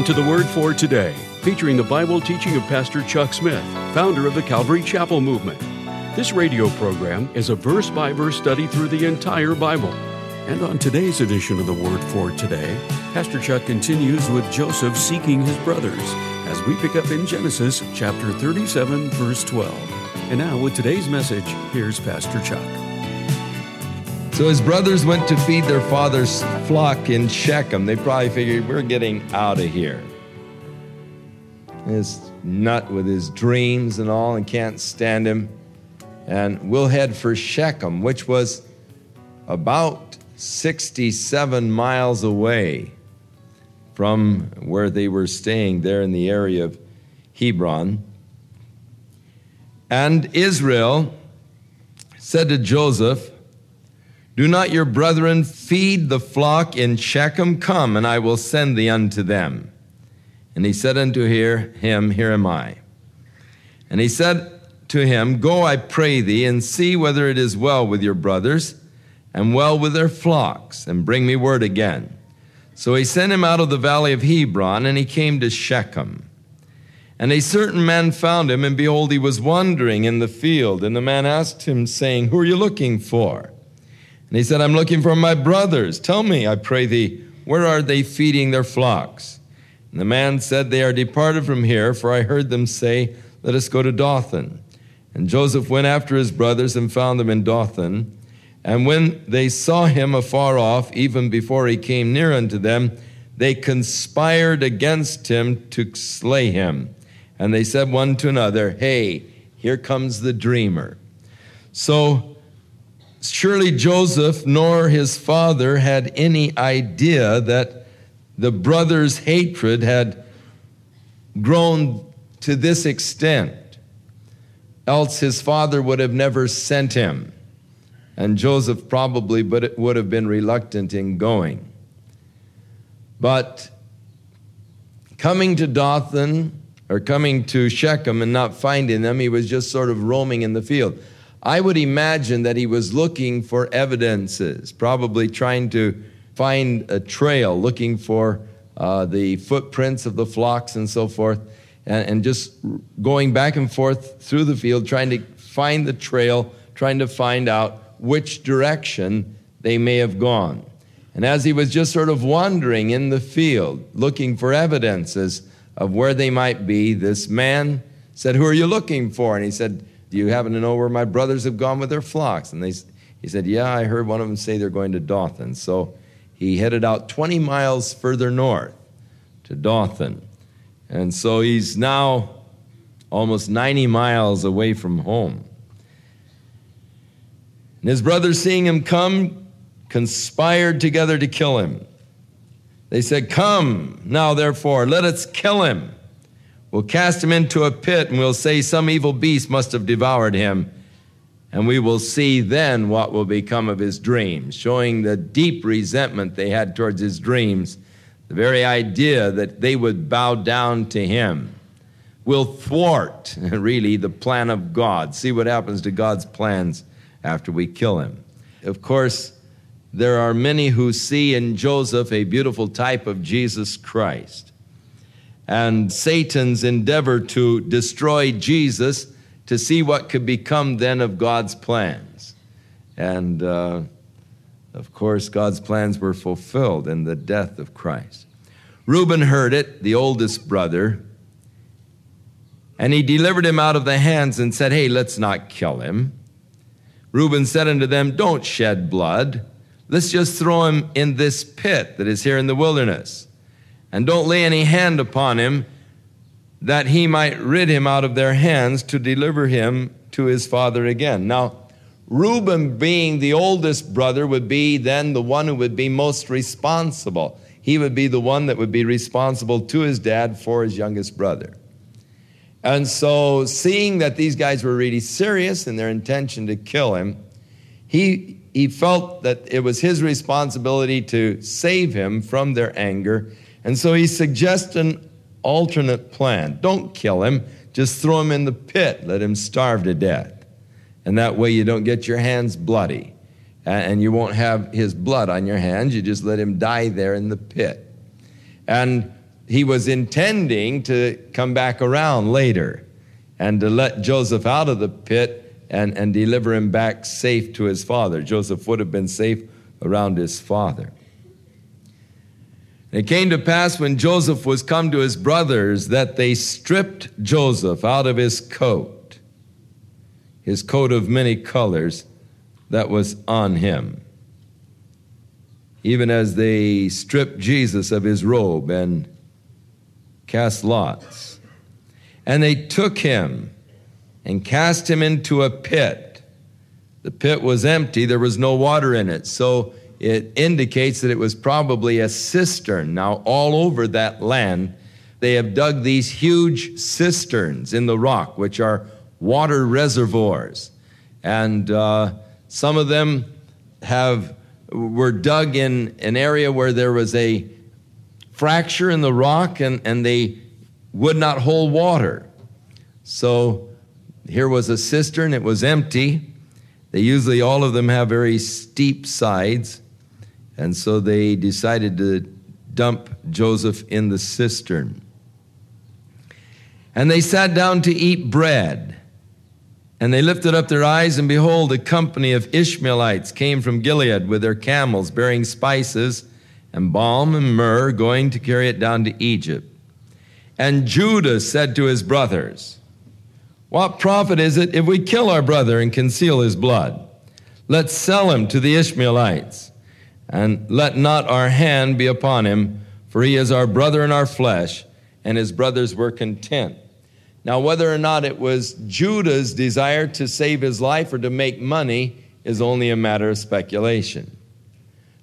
Welcome to the Word for Today, featuring the Bible teaching of Pastor Chuck Smith, founder of the Calvary Chapel Movement. This radio program is a verse by verse study through the entire Bible. And on today's edition of the Word for Today, Pastor Chuck continues with Joseph seeking his brothers as we pick up in Genesis chapter 37, verse 12. And now, with today's message, here's Pastor Chuck. So his brothers went to feed their father's flock in Shechem. They probably figured, we're getting out of here. This nut with his dreams and all, and can't stand him. And we'll head for Shechem, which was about 67 miles away from where they were staying there in the area of Hebron. And Israel said to Joseph, do not your brethren feed the flock in Shechem? Come, and I will send thee unto them. And he said unto him, Here am I. And he said to him, Go, I pray thee, and see whether it is well with your brothers, and well with their flocks, and bring me word again. So he sent him out of the valley of Hebron, and he came to Shechem. And a certain man found him, and behold, he was wandering in the field. And the man asked him, saying, Who are you looking for? And he said, I'm looking for my brothers. Tell me, I pray thee, where are they feeding their flocks? And the man said, They are departed from here, for I heard them say, Let us go to Dothan. And Joseph went after his brothers and found them in Dothan. And when they saw him afar off, even before he came near unto them, they conspired against him to slay him. And they said one to another, Hey, here comes the dreamer. So Surely Joseph nor his father had any idea that the brothers' hatred had grown to this extent. Else his father would have never sent him. And Joseph probably would have been reluctant in going. But coming to Dothan or coming to Shechem and not finding them, he was just sort of roaming in the field. I would imagine that he was looking for evidences, probably trying to find a trail, looking for uh, the footprints of the flocks and so forth, and, and just going back and forth through the field, trying to find the trail, trying to find out which direction they may have gone. And as he was just sort of wandering in the field, looking for evidences of where they might be, this man said, Who are you looking for? And he said, do you happen to know where my brothers have gone with their flocks? And they, he said, Yeah, I heard one of them say they're going to Dothan. So he headed out 20 miles further north to Dothan. And so he's now almost 90 miles away from home. And his brothers, seeing him come, conspired together to kill him. They said, Come now, therefore, let us kill him We'll cast him into a pit and we'll say some evil beast must have devoured him. And we will see then what will become of his dreams, showing the deep resentment they had towards his dreams. The very idea that they would bow down to him will thwart, really, the plan of God. See what happens to God's plans after we kill him. Of course, there are many who see in Joseph a beautiful type of Jesus Christ and Satan's endeavor to destroy Jesus to see what could become then of God's plans. And uh, of course, God's plans were fulfilled in the death of Christ. Reuben heard it, the oldest brother, and he delivered him out of the hands and said, Hey, let's not kill him. Reuben said unto them, Don't shed blood. Let's just throw him in this pit that is here in the wilderness and don't lay any hand upon him, that he might rid him out of their hands to deliver him to his father again. Now, Reuben, being the oldest brother, would be then the one who would be most responsible. He would be the one that would be responsible to his dad for his youngest brother. And so, seeing that these guys were really serious in their intention to kill him, he, he felt that it was his responsibility to save him from their anger and so he suggests an alternate plan. Don't kill him, just throw him in the pit, let him starve to death. And that way you don't get your hands bloody. And you won't have his blood on your hands. You just let him die there in the pit. And he was intending to come back around later and to let Joseph out of the pit and, and deliver him back safe to his father. Joseph would have been safe around his father. It came to pass when Joseph was come to his brothers that they stripped Joseph out of his coat, his coat of many colors that was on him, even as they stripped Jesus of his robe and cast lots. And they took him and cast him into a pit. The pit was empty, there was no water in it. So it indicates that it was probably a cistern. Now, all over that land, they have dug these huge cisterns in the rock, which are water reservoirs. And uh, some of them have were dug in an area where there was a fracture in the rock and, and they would not hold water. So here was a cistern, it was empty. They usually, all of them have very steep sides. And so they decided to dump Joseph in the cistern. And they sat down to eat bread. And they lifted up their eyes, and behold, a company of Ishmaelites came from Gilead with their camels bearing spices and balm and myrrh, going to carry it down to Egypt. And Judah said to his brothers, What profit is it if we kill our brother and conceal his blood? Let's sell him to the Ishmaelites, and let not our hand be upon him, for he is our brother in our flesh. And his brothers were content. Now, whether or not it was Judah's desire to save his life or to make money is only a matter of speculation.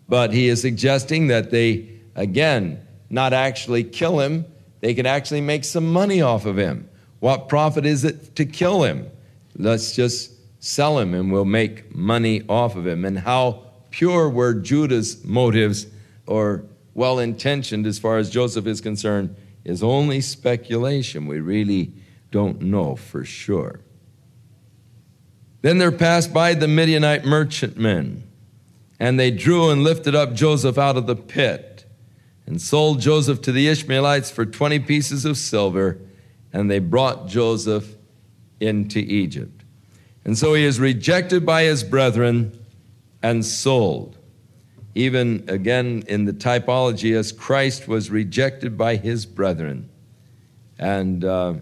But he is suggesting that they, again, not actually kill him, they can actually make some money off of him. What profit is it to kill him? Let's just sell him and we'll make money off of him. And how pure were Judah's motives or well intentioned as far as Joseph is concerned is only speculation. We really don't know for sure. Then there passed by the Midianite merchantmen and they drew and lifted up Joseph out of the pit and sold Joseph to the Ishmaelites for 20 pieces of silver, and they brought Joseph into Egypt. And so he is rejected by his brethren and sold. Even again in the typology, as Christ was rejected by his brethren and uh,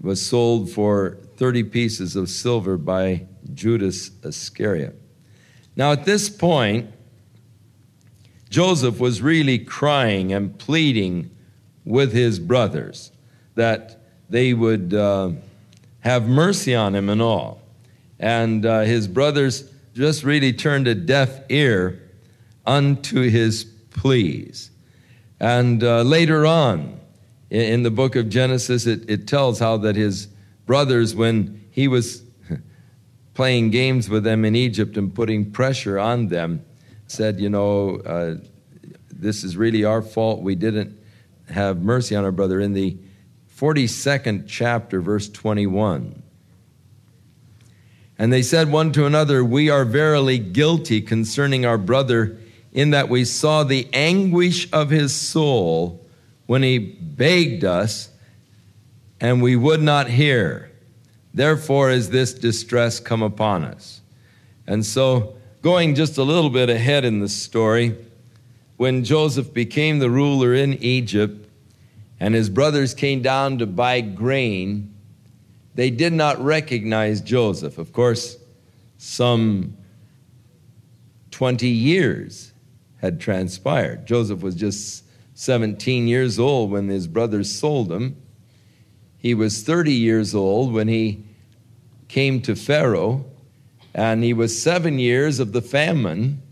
was sold for 30 pieces of silver by Judas Iscariot. Now, at this point, Joseph was really crying and pleading with his brothers that they would uh, have mercy on him and all. And uh, his brothers just really turned a deaf ear unto his pleas. And uh, later on, in, in, the book of Genesis, it, it tells how that his brothers, when he was playing games with them in Egypt and putting pressure on them, said, You know, uh, this is really our fault. We didn't have mercy on our brother. In the 42nd chapter, verse 21. And they said one to another, We are verily guilty concerning our brother, in that we saw the anguish of his soul when he begged us, and we would not hear. Therefore, is this distress come upon us. And so, going just a little bit ahead in the story, when Joseph became the ruler in Egypt and his brothers came down to buy grain, they did not recognize Joseph. Of course, some 20 years had transpired. Joseph was just 17 years old when his brothers sold him. He was 30 years old when he came to Pharaoh, and he was seven years of the famine,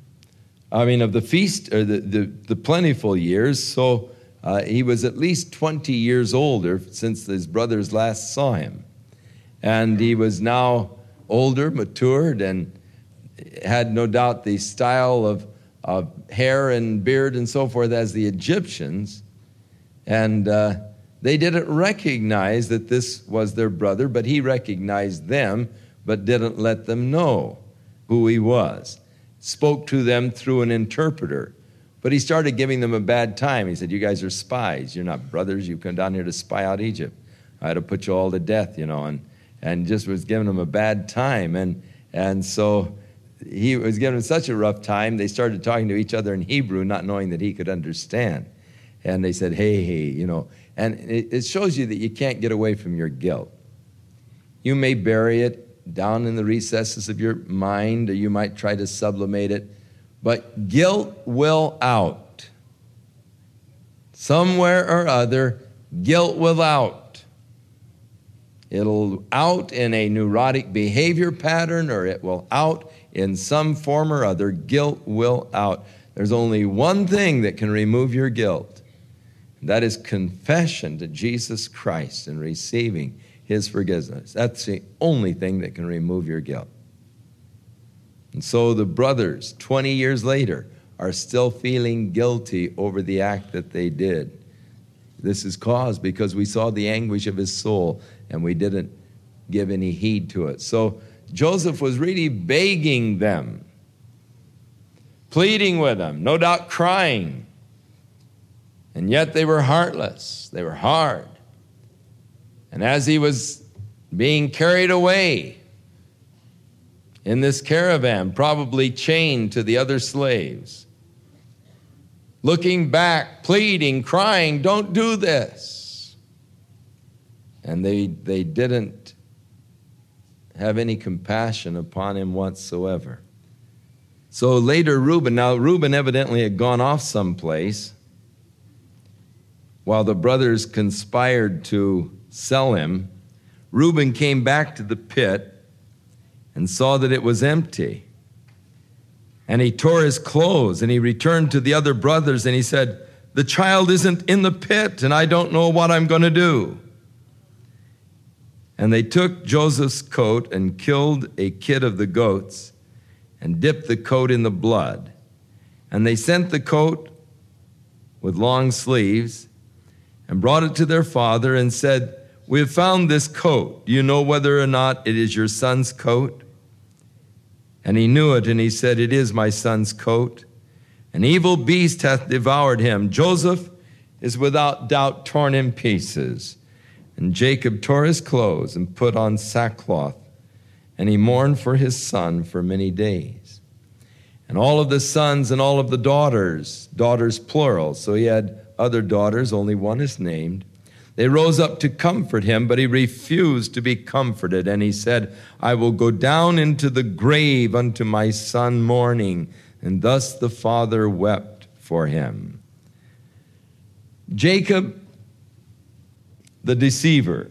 I mean, of the feast, or the, the, the plentiful years. So uh, he was at least 20 years older since his brothers last saw him. And he was now older, matured, and had no doubt the style of, of hair and beard and so forth as the Egyptians. And uh, they didn't recognize that this was their brother, but he recognized them, but didn't let them know who he was. Spoke to them through an interpreter. But he started giving them a bad time. He said, You guys are spies. You're not brothers. You've come down here to spy out Egypt. I had to put you all to death, you know, and, and just was giving him a bad time. And, and so he was giving them such a rough time, they started talking to each other in Hebrew, not knowing that he could understand. And they said, Hey, hey, you know, and it, it shows you that you can't get away from your guilt. You may bury it down in the recesses of your mind, or you might try to sublimate it, but guilt will out. Somewhere or other, guilt will out. It'll out in a neurotic behavior pattern, or it will out in some form or other. Guilt will out. There's only one thing that can remove your guilt. That is confession to Jesus Christ and receiving his forgiveness. That's the only thing that can remove your guilt. And so the brothers, 20 years later, are still feeling guilty over the act that they did. This is caused because we saw the anguish of his soul and we didn't give any heed to it. So Joseph was really begging them, pleading with them, no doubt crying. And yet they were heartless, they were hard. And as he was being carried away in this caravan, probably chained to the other slaves, looking back, pleading, crying, Don't do this. And they, they didn't have any compassion upon him whatsoever. So later, Reuben, now Reuben evidently had gone off someplace while the brothers conspired to sell him, Reuben came back to the pit and saw that it was empty. And he tore his clothes and he returned to the other brothers and he said, The child isn't in the pit and I don't know what I'm going to do. And they took Joseph's coat and killed a kid of the goats and dipped the coat in the blood. And they sent the coat with long sleeves and brought it to their father and said, we have found this coat. Do you know whether or not it is your son's coat? And he knew it, and he said, It is my son's coat. An evil beast hath devoured him. Joseph is without doubt torn in pieces. And Jacob tore his clothes and put on sackcloth, and he mourned for his son for many days. And all of the sons and all of the daughters, daughters plural, so he had other daughters, only one is named they rose up to comfort him, but he refused to be comforted. And he said, I will go down into the grave unto my son mourning. And thus the father wept for him. Jacob, the deceiver,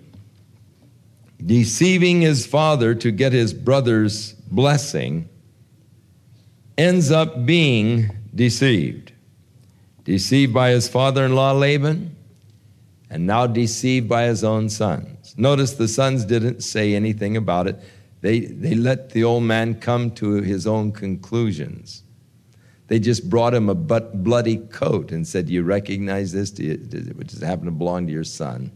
deceiving his father to get his brother's blessing, ends up being deceived. Deceived by his father in law Laban and now deceived by his own sons. Notice the sons didn't say anything about it. They, they let the old man come to his own conclusions. They just brought him a bloody coat and said, Do you recognize this? Does it happen to belong to your son?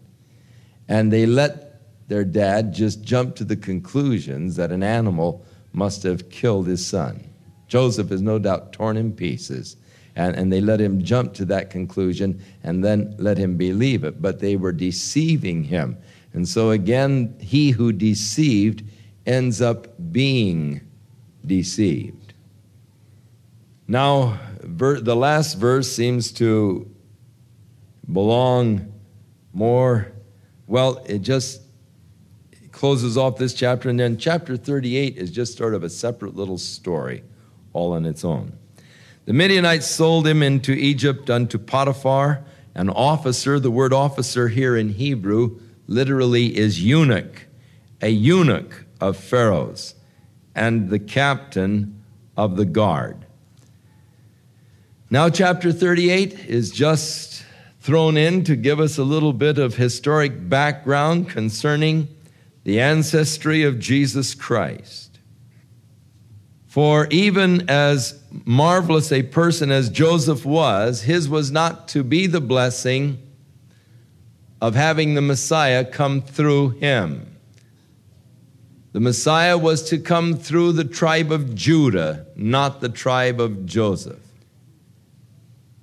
And they let their dad just jump to the conclusions that an animal must have killed his son. Joseph is no doubt torn in pieces and, and they let him jump to that conclusion and then let him believe it. But they were deceiving him. And so again, he who deceived ends up being deceived. Now, ver- the last verse seems to belong more, well, it just closes off this chapter, and then chapter 38 is just sort of a separate little story all on its own. The Midianites sold him into Egypt unto Potiphar, an officer. The word officer here in Hebrew literally is eunuch, a eunuch of Pharaoh's, and the captain of the guard. Now, chapter 38 is just thrown in to give us a little bit of historic background concerning the ancestry of Jesus Christ. For even as marvelous a person as Joseph was, his was not to be the blessing of having the Messiah come through him. The Messiah was to come through the tribe of Judah, not the tribe of Joseph.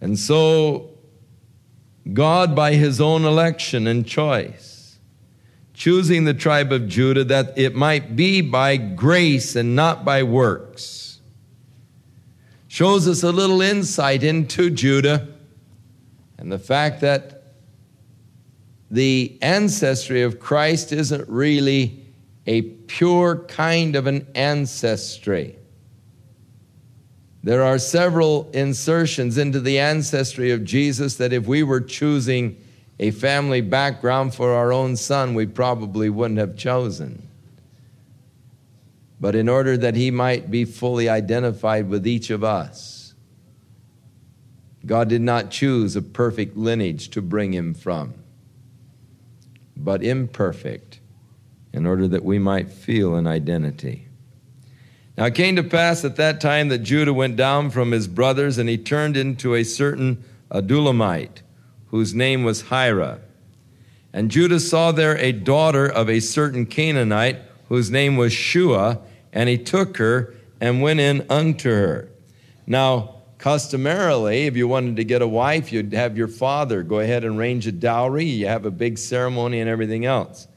And so, God, by his own election and choice, choosing the tribe of Judah that it might be by grace and not by works, shows us a little insight into Judah and the fact that the ancestry of Christ isn't really a pure kind of an ancestry. There are several insertions into the ancestry of Jesus that if we were choosing a family background for our own son, we probably wouldn't have chosen. But in order that he might be fully identified with each of us, God did not choose a perfect lineage to bring him from, but imperfect in order that we might feel an identity. Now it came to pass at that time that Judah went down from his brothers, and he turned into a certain Adullamite, whose name was Hira. And Judah saw there a daughter of a certain Canaanite, whose name was Shua, and he took her and went in unto her. Now, customarily, if you wanted to get a wife, you'd have your father go ahead and arrange a dowry. You have a big ceremony and everything else.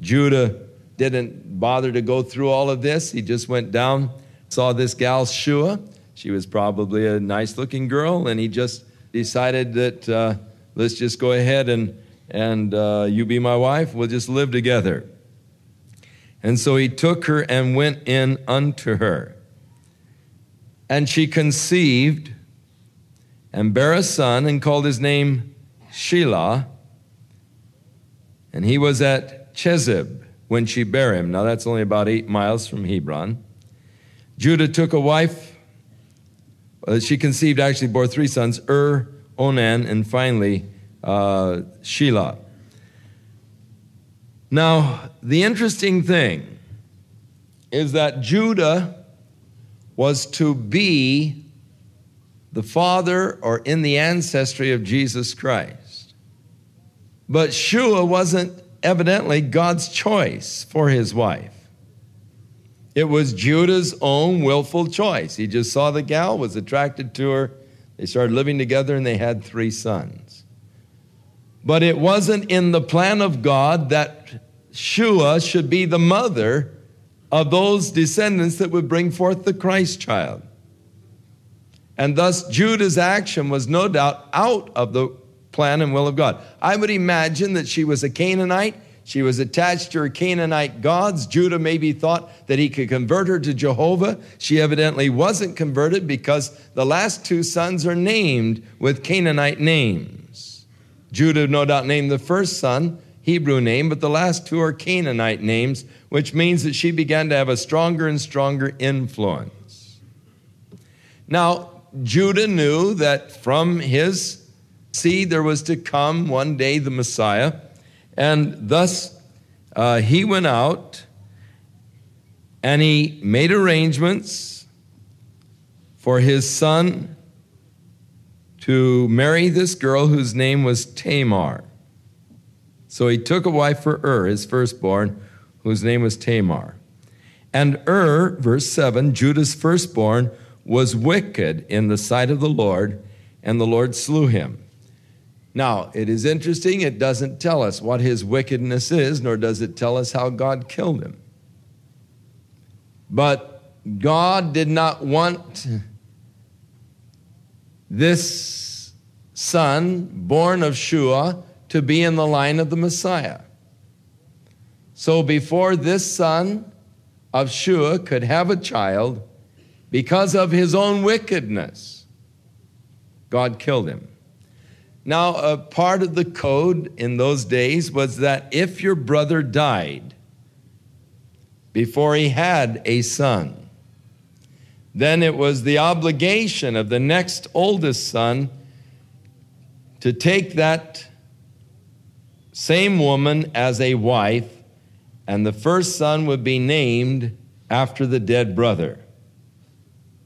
Judah didn't bother to go through all of this. He just went down, saw this gal, Shua. She was probably a nice looking girl, and he just decided that uh, let's just go ahead and, and uh, you be my wife. We'll just live together. And so he took her and went in unto her. And she conceived and bare a son and called his name Shelah. And he was at Chezib when she bare him. Now that's only about eight miles from Hebron. Judah took a wife. Uh, she conceived, actually bore three sons Ur, Onan, and finally uh, Shelah. Now, the interesting thing is that Judah was to be the father or in the ancestry of Jesus Christ. But Shua wasn't evidently God's choice for his wife. It was Judah's own willful choice. He just saw the gal, was attracted to her. They started living together and they had three sons. But it wasn't in the plan of God that Shua should be the mother of those descendants that would bring forth the Christ child. And thus, Judah's action was no doubt out of the plan and will of God. I would imagine that she was a Canaanite. She was attached to her Canaanite gods. Judah maybe thought that he could convert her to Jehovah. She evidently wasn't converted because the last two sons are named with Canaanite names. Judah no doubt named the first son Hebrew name, but the last two are Canaanite names, which means that she began to have a stronger and stronger influence. Now, Judah knew that from his seed there was to come one day the Messiah. And thus uh, he went out and he made arrangements for his son to marry this girl whose name was Tamar. So he took a wife for Ur, his firstborn, whose name was Tamar. And Ur, verse 7, Judah's firstborn, was wicked in the sight of the Lord, and the Lord slew him. Now, it is interesting, it doesn't tell us what his wickedness is, nor does it tell us how God killed him. But God did not want this son, born of Shua, to be in the line of the Messiah. So before this son of Shua could have a child, because of his own wickedness, God killed him. Now, a part of the code in those days was that if your brother died before he had a son, then it was the obligation of the next oldest son to take that same woman as a wife, and the first son would be named after the dead brother.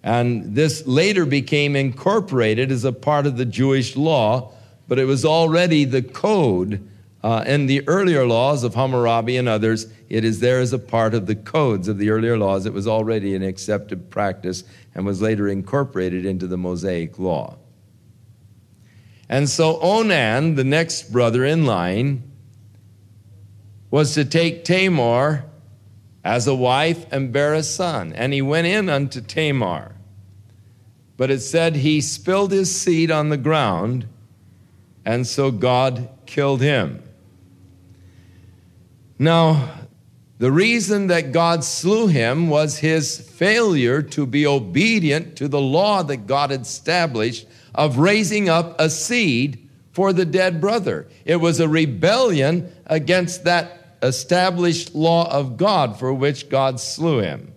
And this later became incorporated as a part of the Jewish law but it was already the code uh, in the earlier laws of Hammurabi and others. It is there as a part of the codes of the earlier laws. It was already an accepted practice and was later incorporated into the Mosaic law. And so Onan, the next brother in line, was to take Tamar as a wife and bear a son. And he went in unto Tamar. But it said he spilled his seed on the ground, and so God killed him. Now, the reason that God slew him was his failure to be obedient to the law that God established of raising up a seed for the dead brother. It was a rebellion against that established law of God for which God slew him.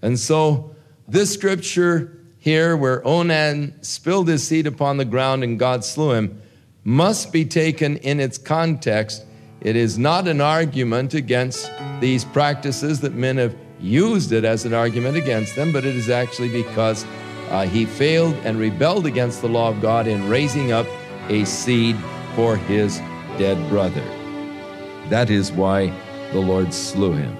And so, this scripture here, where Onan spilled his seed upon the ground and God slew him, must be taken in its context. It is not an argument against these practices that men have used it as an argument against them, but it is actually because uh, he failed and rebelled against the law of God in raising up a seed for his dead brother. That is why the Lord slew him.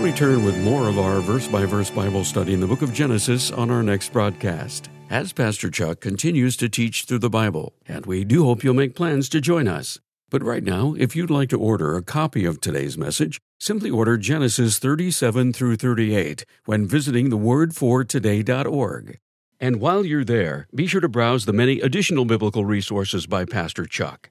We'll return with more of our verse by verse Bible study in the book of Genesis on our next broadcast, as Pastor Chuck continues to teach through the Bible, and we do hope you'll make plans to join us. But right now, if you'd like to order a copy of today's message, simply order Genesis 37 through 38 when visiting thewordfortoday.org. And while you're there, be sure to browse the many additional biblical resources by Pastor Chuck.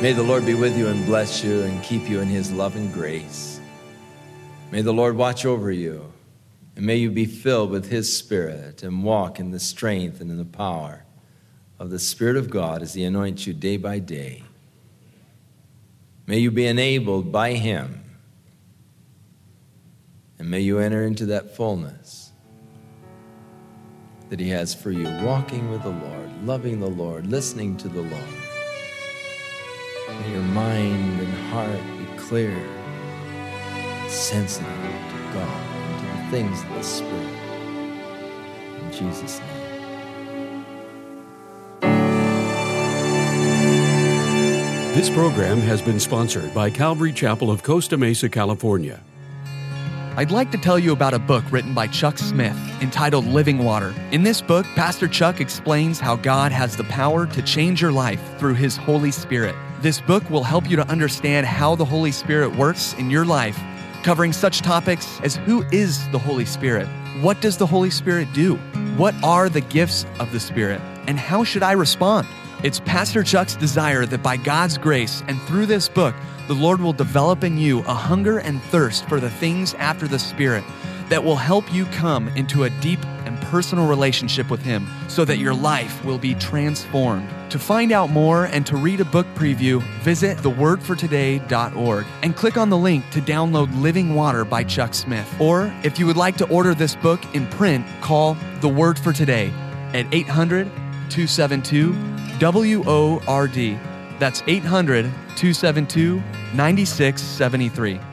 May the Lord be with you and bless you and keep you in his love and grace. May the Lord watch over you, and may you be filled with his spirit and walk in the strength and in the power of the Spirit of God as he anoints you day by day. May you be enabled by him, and may you enter into that fullness that he has for you, walking with the Lord, loving the Lord, listening to the Lord. May your mind and heart be clear, sensitive to God and to the things of the Spirit. In Jesus' name. This program has been sponsored by Calvary Chapel of Costa Mesa, California. I'd like to tell you about a book written by Chuck Smith entitled Living Water. In this book, Pastor Chuck explains how God has the power to change your life through His Holy Spirit. This book will help you to understand how the Holy Spirit works in your life, covering such topics as who is the Holy Spirit? What does the Holy Spirit do? What are the gifts of the Spirit? And how should I respond? It's Pastor Chuck's desire that by God's grace and through this book, the Lord will develop in you a hunger and thirst for the things after the Spirit that will help you come into a deep personal relationship with Him so that your life will be transformed. To find out more and to read a book preview, visit thewordfortoday.org and click on the link to download Living Water by Chuck Smith. Or if you would like to order this book in print, call The Word for Today at 800 272 WORD. That's 800 272 9673.